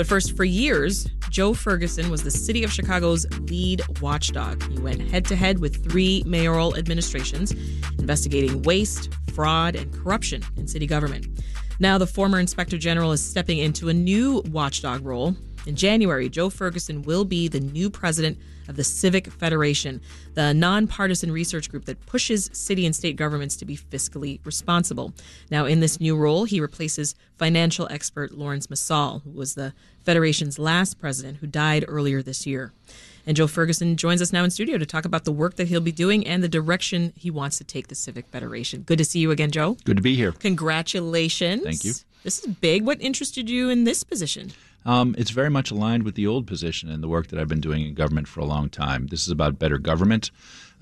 But first, for years, Joe Ferguson was the city of Chicago's lead watchdog. He went head to head with three mayoral administrations investigating waste, fraud, and corruption in city government. Now, the former inspector general is stepping into a new watchdog role. In January, Joe Ferguson will be the new president of the Civic Federation, the nonpartisan research group that pushes city and state governments to be fiscally responsible. Now, in this new role, he replaces financial expert Laurence Msall, who was the Federation's last president who died earlier this year. And Joe Ferguson joins us now in studio to talk about the work that he'll be doing and the direction he wants to take the Civic Federation. Good to see you again, Joe. Good to be here. Congratulations. Thank you. This is big. What interested you in this position? Um, it's very much aligned with the old position and the work that I've been doing in government for a long time. This is about better government.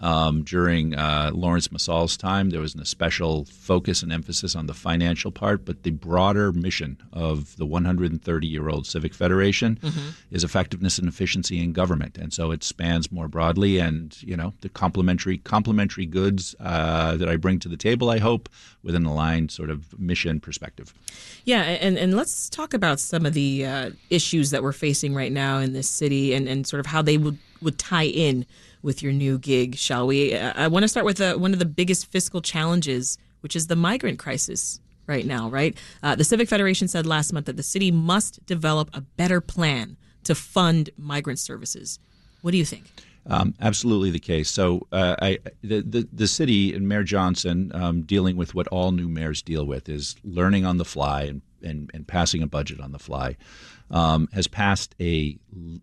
Um, during uh, Laurence Msall's time, there was an especial focus and emphasis on the financial part, but the broader mission of the 130 year old Civic Federation mm-hmm. is effectiveness and efficiency in government. And so it spans more broadly and, you know, the complementary, complementary goods uh, that I bring to the table, I hope, with an aligned sort of mission perspective. Yeah, and, and let's talk about some of the uh, issues that we're facing right now in this city and, and sort of how they would, would tie in with your new gig, shall we? I want to start with uh, one of the biggest fiscal challenges, which is the migrant crisis right now, right? Uh, the Civic Federation said last month that the city must develop a better plan to fund migrant services. What do you think? Um, absolutely the case. So, uh, I, the, the, the city and Mayor Johnson um, dealing with what all new mayors deal with is learning on the fly and, and, and passing a budget on the fly um, has passed a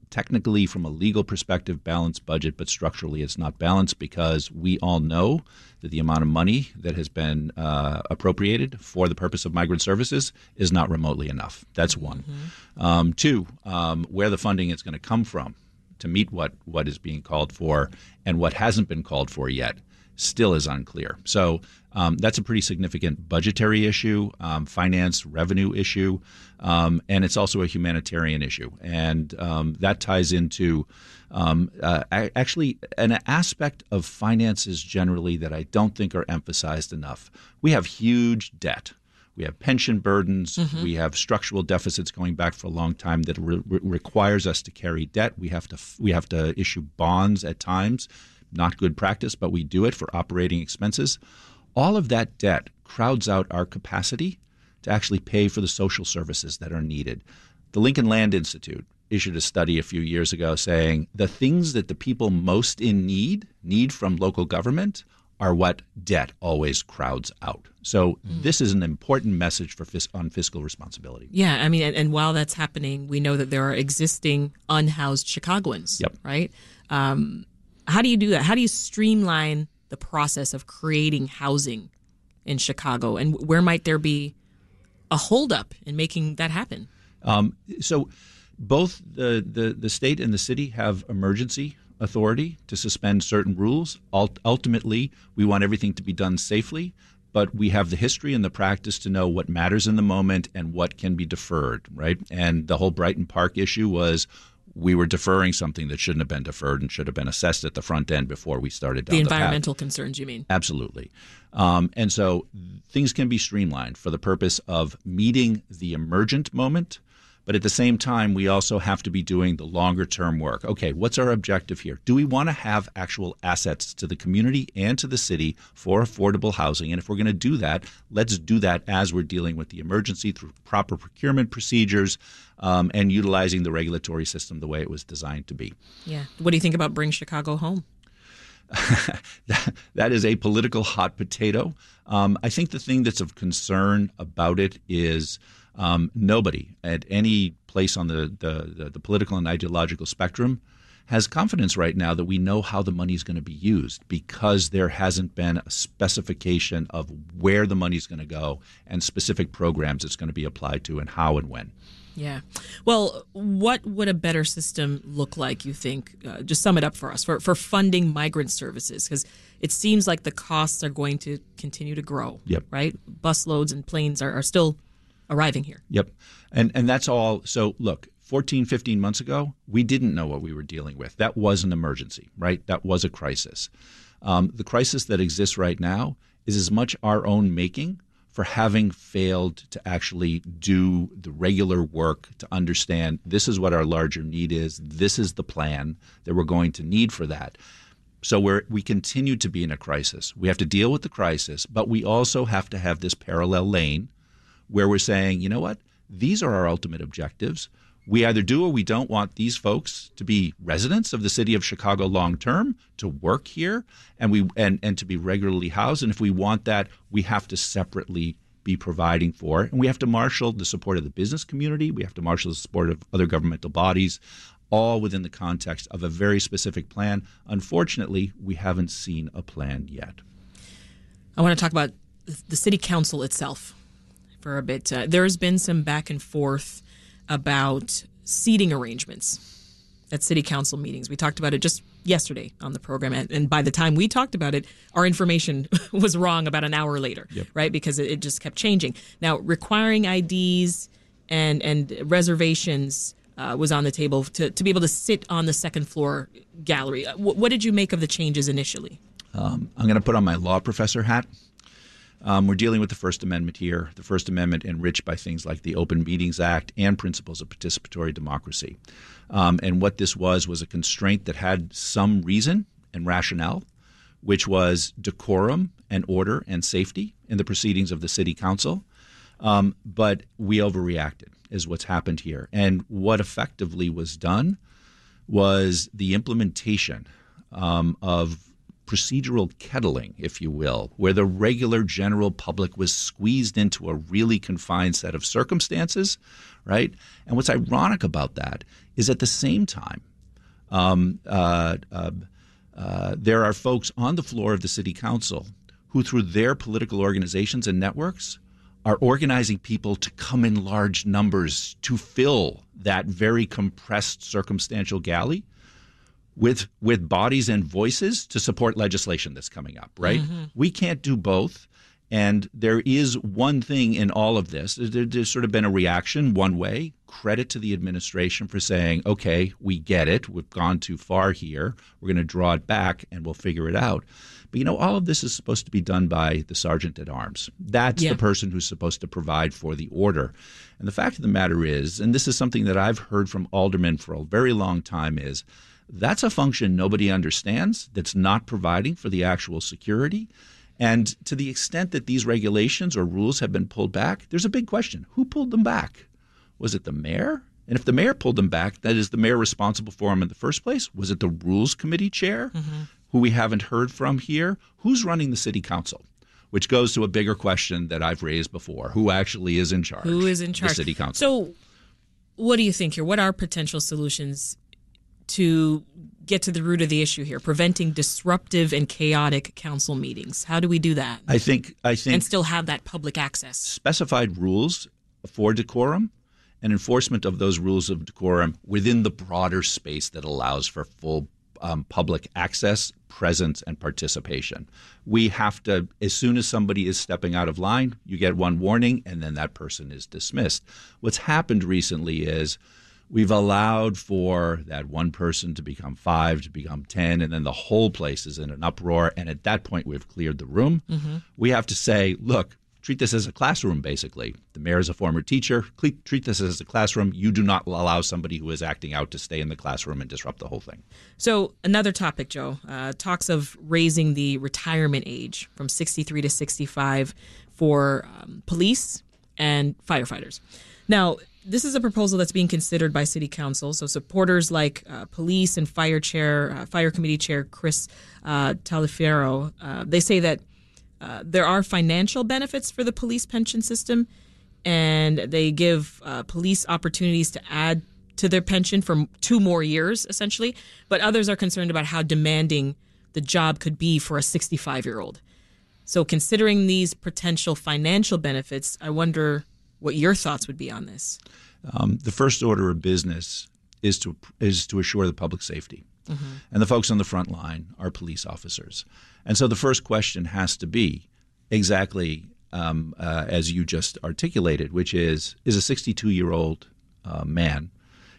technically, from a legal perspective, balanced budget, but structurally it's not balanced because we all know that the amount of money that has been uh, appropriated for the purpose of migrant services is not remotely enough. That's one. Mm-hmm. Um, two, um, where the funding is going to come from to meet what, what is being called for and what hasn't been called for yet still is unclear. So um, that's a pretty significant budgetary issue, um, finance revenue issue, um, and it's also a humanitarian issue. And um, that ties into um, uh, actually an aspect of finances generally that I don't think are emphasized enough. We have huge debt. We have pension burdens. Mm-hmm. We have structural deficits going back for a long time that re- requires us to carry debt. We have to we have to issue bonds at times not good practice, but we do it for operating expenses. All of that debt crowds out our capacity to actually pay for the social services that are needed. The Lincoln Land Institute issued a study a few years ago saying the things that the people most in need need from local government are what debt always crowds out. So mm. this is an important message for fis- on fiscal responsibility. Yeah, I mean, and, and, while that's happening, we know that there are existing unhoused Chicagoans. Yep. Right. Um, how do you do that? How do you streamline the process of creating housing in Chicago? And where might there be a holdup in making that happen? Um, so, both the, the, the state and the city have emergency authority to suspend certain rules. Ultimately, we want everything to be done safely, but we have the history and the practice to know what matters in the moment and what can be deferred, right? And the whole Brighton Park issue was we were deferring something that shouldn't have been deferred and should have been assessed at the front end before we started down the environmental path. concerns. You mean absolutely, um, and so things can be streamlined for the purpose of meeting the emergent moment but at the same time, we also have to be doing the longer term work. Okay, what's our objective here? Do we want to have actual assets to the community and to the city for affordable housing? And if we're going to do that, let's do that as we're dealing with the emergency through proper procurement procedures um, and utilizing the regulatory system the way it was designed to be. Yeah. What do you think about Bring Chicago Home? that, that is a political hot potato. Um, I think the thing that's of concern about it is um, nobody at any place on the, the, the, political and ideological spectrum has confidence right now that we know how the money is going to be used because there hasn't been a specification of where the money is going to go and specific programs it's going to be applied to and how and when. Yeah. Well, what would a better system look like, you think? Uh, just sum it up for us for, for funding migrant services, because it seems like the costs are going to continue to grow. Yep. Right? Busloads and planes are, are still arriving here. Yep. And and that's all. So look, 14, 15 months ago, we didn't know what we were dealing with. That was an emergency, right? That was a crisis. Um, the crisis that exists right now is as much our own making for having failed to actually do the regular work to understand this is what our larger need is, this is the plan that we're going to need for that. So we're, we continue to be in a crisis. We have to deal with the crisis, but we also have to have this parallel lane where we're saying, you know what? These are our ultimate objectives we either do or we don't want these folks to be residents of the city of Chicago long term, to work here, and we and, and to be regularly housed. And if we want that, we have to separately be providing for. And we have to marshal the support of the business community. We have to marshal the support of other governmental bodies, all within the context of a very specific plan. Unfortunately, we haven't seen a plan yet. I want to talk about the city council itself for a bit. Uh, there's been some back and forth about seating arrangements at city council meetings. We talked about it just yesterday on the program, and, and by the time we talked about it, our information was wrong about an hour later, yep. right? Because it, it, just kept changing. Now, requiring IDs and and reservations uh, was on the table to, to be able to sit on the second floor gallery. W- what did you make of the changes initially? Um, I'm going to put on my law professor hat um, we're dealing with the First Amendment here, the First Amendment enriched by things like the Open Meetings Act and principles of participatory democracy. Um, and what this was was a constraint that had some reason and rationale, which was decorum and order and safety in the proceedings of the city council. Um, but we overreacted, is what's happened here. And what effectively was done was the implementation um, of procedural kettling, if you will, where the regular general public was squeezed into a really confined set of circumstances, right? And what's ironic about that is at the same time, um, uh, uh, uh, there are folks on the floor of the city council who, through their political organizations and networks, are organizing people to come in large numbers to fill that very compressed circumstantial galley with with bodies and voices to support legislation that's coming up, right? Mm-hmm. We can't do both. And there is one thing in all of this. there's sort of been a reaction one way. Credit to the administration for saying, okay, we get it. We've gone too far here. We're going to draw it back and we'll figure it out. But you know, all of this is supposed to be done by the sergeant at arms. That's yeah. the person who's supposed to provide for the order. And the fact of the matter is, and this is something that I've heard from aldermen for a very long time, is that's a function nobody understands that's not providing for the actual security. And to the extent that these regulations or rules have been pulled back, there's a big question. Who pulled them back? Was it the mayor? And if the mayor pulled them back, that is the mayor responsible for them in the first place? Was it the rules committee chair, mm-hmm. who we haven't heard from here? Who's running the city council? Which goes to a bigger question that I've raised before: Who actually is in charge? Who is in charge? The city council. So, what do you think here? What are potential solutions to get to the root of the issue here, preventing disruptive and chaotic council meetings. How do we do that? I think I think and still have that public access. Specified rules for decorum and enforcement of those rules of decorum within the broader space that allows for full um, public access, presence, and participation. We have to, as soon as somebody is stepping out of line, you get one warning, and then that person is dismissed. What's happened recently is we've allowed for that one person to become five, to become 10, and then the whole place is in an uproar. And at that point, we've cleared the room. Mm-hmm. We have to say, look, treat this as a classroom, basically. The mayor is a former teacher. Treat this as a classroom. You do not allow somebody who is acting out to stay in the classroom and disrupt the whole thing. So, another topic, Joe, uh, talks of raising the retirement age from 63 to 65 for um, police and firefighters. Now, this is a proposal that's being considered by City Council. So supporters like uh, police and fire chair, uh, fire committee chair Chris uh, uh, they say that uh, there are financial benefits for the police pension system, and they give uh, police opportunities to add to their pension for two more years, essentially. But others are concerned about how demanding the job could be for a 65 year old. So, considering these potential financial benefits, I wonder what your thoughts would be on this. Um, the first order of business is to is to assure the public safety, mm-hmm. and the folks on the front line are police officers. And so the first question has to be exactly um, uh, as you just articulated, which is is a 62 year old uh, man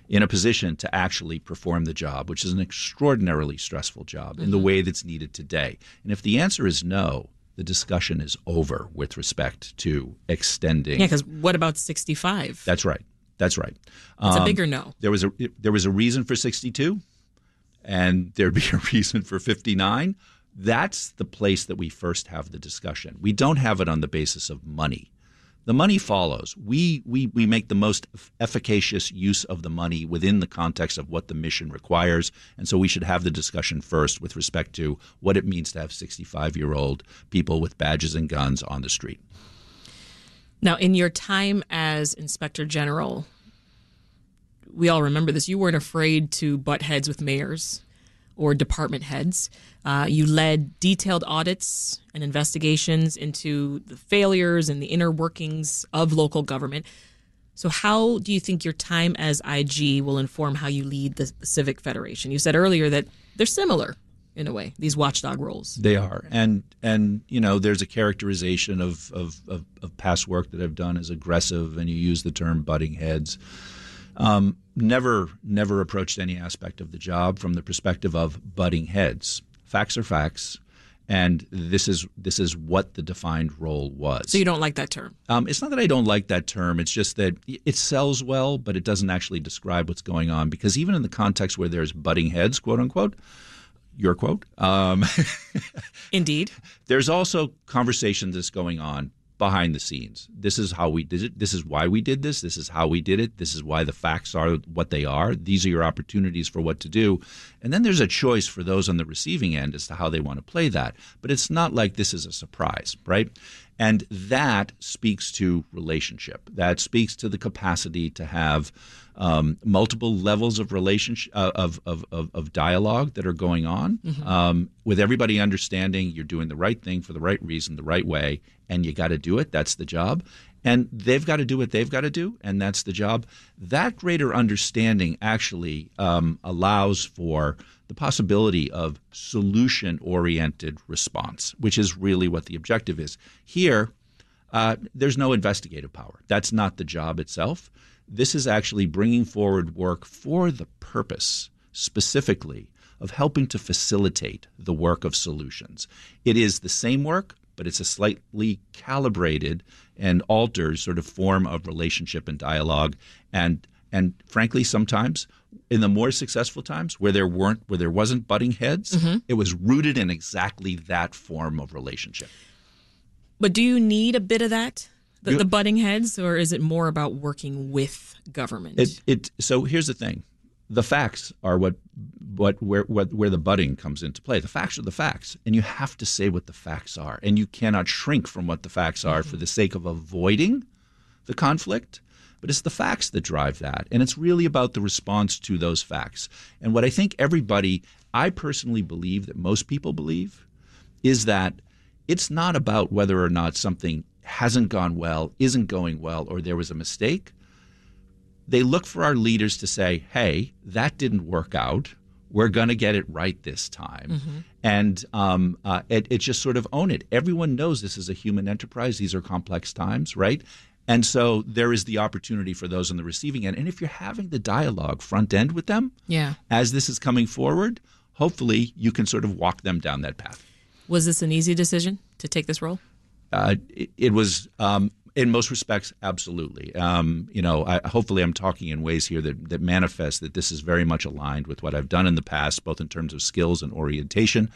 in a position to actually perform the job, which is an extraordinarily stressful job mm-hmm. in the mm-hmm. way that's needed today. And if the answer is no, the discussion is over with respect to extending. Yeah, because what about 65? That's right. That's right. It's um, a bigger no. There was a there was a reason for 62, and there'd be a reason for 59. That's the place that we first have the discussion. We don't have it on the basis of money. The money follows. We, we, we make the most efficacious use of the money within the context of what the mission requires. And so we should have the discussion first with respect to what it means to have 65 year old people with badges and guns on the street. Now, in your time as Inspector General, we all remember this. You weren't afraid to butt heads with mayors or department heads. Uh, you led detailed audits and investigations into the failures and the inner workings of local government. So, how do you think your time as IG will inform how you lead the Civic Federation? You said earlier that they're similar in a way these watchdog roles they are and and you know there's a characterization of of, of, of past work that i've done as aggressive and you use the term butting heads um, never never approached any aspect of the job from the perspective of butting heads facts are facts and this is this is what the defined role was. So you don't like that term? Um, it's not that I don't like that term. It's just that it sells well, but it doesn't actually describe what's going on. Because even in the context where there's butting heads, quote unquote, your quote. Um, Indeed. There's also conversation that's going on behind the scenes. This is how we did it. This is why we did this. This is how we did it. This is why the facts are what they are. These are your opportunities for what to do. And then there's a choice for those on the receiving end as to how they want to play that. But it's not like this is a surprise, right? And that speaks to relationship. That speaks to the capacity to have um, multiple levels of relationship uh, of, of, of, of, dialogue that are going on mm-hmm. um, with everybody understanding you're doing the right thing for the right reason, the right way, and you got to do it. That's the job. And they've got to do what they've got to do, and that's the job. That greater understanding actually um, allows for the possibility of solution oriented response, which is really what the objective is. Here, uh, there's no investigative power. That's not the job itself. This is actually bringing forward work for the purpose specifically of helping to facilitate the work of solutions. It is the same work, but it's a slightly calibrated and altered sort of form of relationship and dialogue. And and frankly, sometimes in the more successful times where there weren't where there wasn't butting heads, mm-hmm. it was rooted in exactly that form of relationship. But do you need a bit of that? The, the butting heads, or is it more about working with government? It, it so here's the thing: the facts are what what where what, where the butting comes into play. The facts are the facts, and you have to say what the facts are, and you cannot shrink from what the facts are mm-hmm. for the sake of avoiding the conflict. But it's the facts that drive that, and it's really about the response to those facts. And what I think everybody, I personally believe that most people believe, is that it's not about whether or not something hasn't gone well, isn't going well, or there was a mistake, they look for our leaders to say, hey, that didn't work out. We're going to get it right this time. Mm-hmm. And um, uh, it, it just sort of own it. Everyone knows this is a human enterprise. These are complex times, right? And so there is the opportunity for those on the receiving end. And if you're having the dialogue front end with them, yeah. as this is coming forward, hopefully you can sort of walk them down that path. Was this an easy decision to take this role? Uh, it, it, was um, in most respects, absolutely. Um, you know, I, hopefully, I'm talking in ways here that, that manifest that this is very much aligned with what I've done in the past, both in terms of skills and orientation.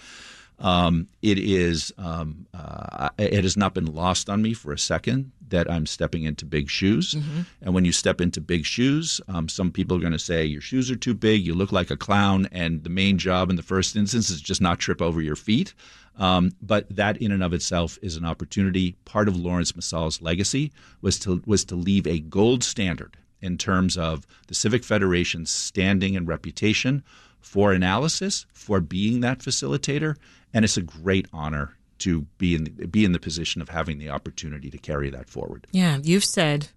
Um, it is um, uh, it has not been lost on me for a second that I'm stepping into big shoes. Mm-hmm. And when you step into big shoes, um, some people are going to say your shoes are too big, you look like a clown, and the main job in the first instance is just not trip over your feet. Um, but that in and of itself is an opportunity. Part of Laurence Msall's legacy was to was to leave a gold standard in terms of the Civic Federation's standing and reputation for analysis, for being that facilitator, and it's a great honor to be in the, be in the position of having the opportunity to carry that forward. Yeah, you've said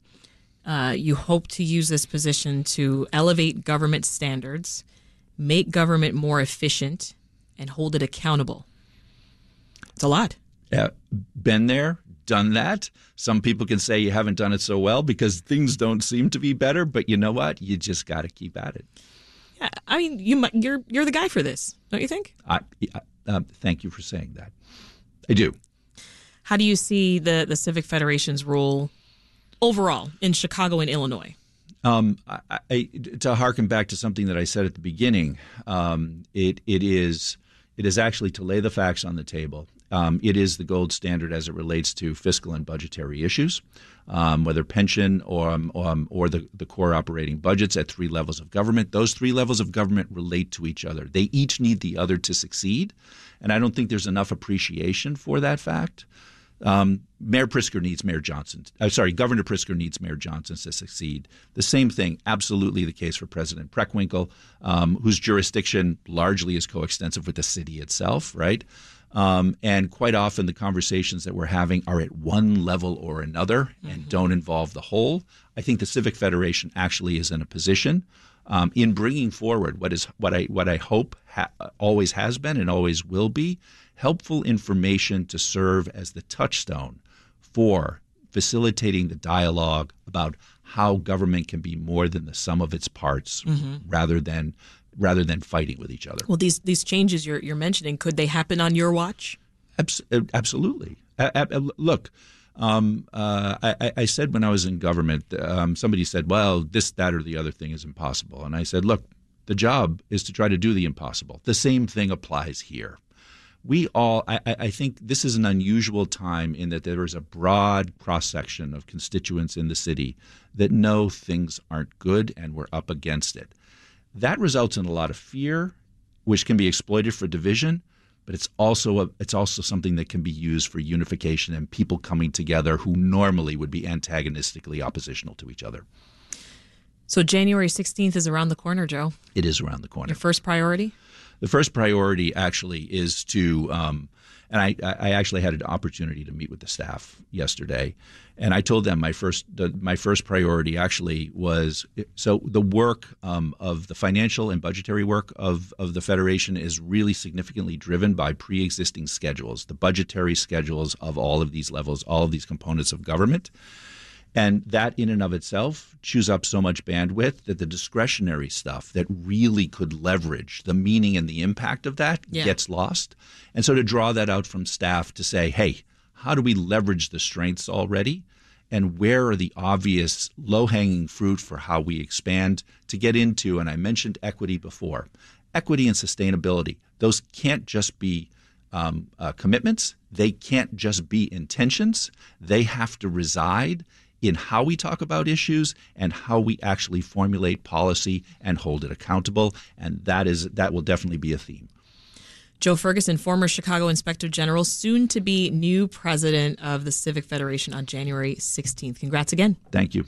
uh, you hope to use this position to elevate government standards, make government more efficient, and hold it accountable. It's a lot. Yeah, been there, done that. Some people can say you haven't done it so well because things don't seem to be better, but you know what? You just got to keep at it. Yeah, I mean, you you're you're the guy for this, don't you think? I, I uh, thank you for saying that. I do. How do you see the, the Civic Federation's role overall in Chicago and Illinois? Um, I, I, to harken back to something that I said at the beginning, um, it it is it is actually to lay the facts on the table. Um, it is the gold standard as it relates to fiscal and budgetary issues, um, whether pension or um, um, or the, the core operating budgets at three levels of government. Those three levels of government relate to each other. They each need the other to succeed, and I don't think there's enough appreciation for that fact. Um, Mayor Pritzker needs Mayor Johnson. Uh, sorry, Governor Pritzker needs Mayor Johnson to succeed. The same thing, absolutely the case for President Preckwinkle, um, whose jurisdiction largely is coextensive with the city itself, right? Um, and quite often the conversations that we're having are at one level or another and mm-hmm. don't involve the whole. I think the Civic Federation actually is in a position um, in bringing forward what is what I what I hope ha- always has been and always will be helpful information to serve as the touchstone for facilitating the dialogue about how government can be more than the sum of its parts mm-hmm. rather than rather than fighting with each other. Well, these these changes you're you're mentioning could they happen on your watch? Abs- absolutely. look, um, uh, I, I, said when I was in government, um, somebody said, "Well, this, that, or the other thing is impossible," and I said, "Look, the job is to try to do the impossible. The same thing applies here." we all, I, I, think this is an unusual time in that there is a broad cross section of constituents in the city that know things aren't good and we're up against it. That results in a lot of fear, which can be exploited for division, but it's also a, it's also something that can be used for unification and people coming together who normally would be antagonistically oppositional to each other. So January 16th is around the corner, Joe. It is around the corner. Your first priority? The first priority actually is to, um, and I, I actually had an opportunity to meet with the staff yesterday, and I told them my first my first priority actually was so the work um, of the financial and budgetary work of of the federation is really significantly driven by pre-existing schedules, the budgetary schedules of all of these levels, all of these components of government. And that in and of itself chews up so much bandwidth that the discretionary stuff that really could leverage the meaning and the impact of that yeah. gets lost. And so to draw that out from staff to say, hey, how do we leverage the strengths already? And where are the obvious low hanging fruit for how we expand to get into? And I mentioned equity before equity and sustainability, those can't just be um, uh, commitments, they can't just be intentions, they have to reside in how we talk about issues and how we actually formulate policy and hold it accountable. And that is that will definitely be a theme. Joe Ferguson, former Chicago Inspector General, soon to be new president of the Civic Federation on January 16th. Congrats again. Thank you.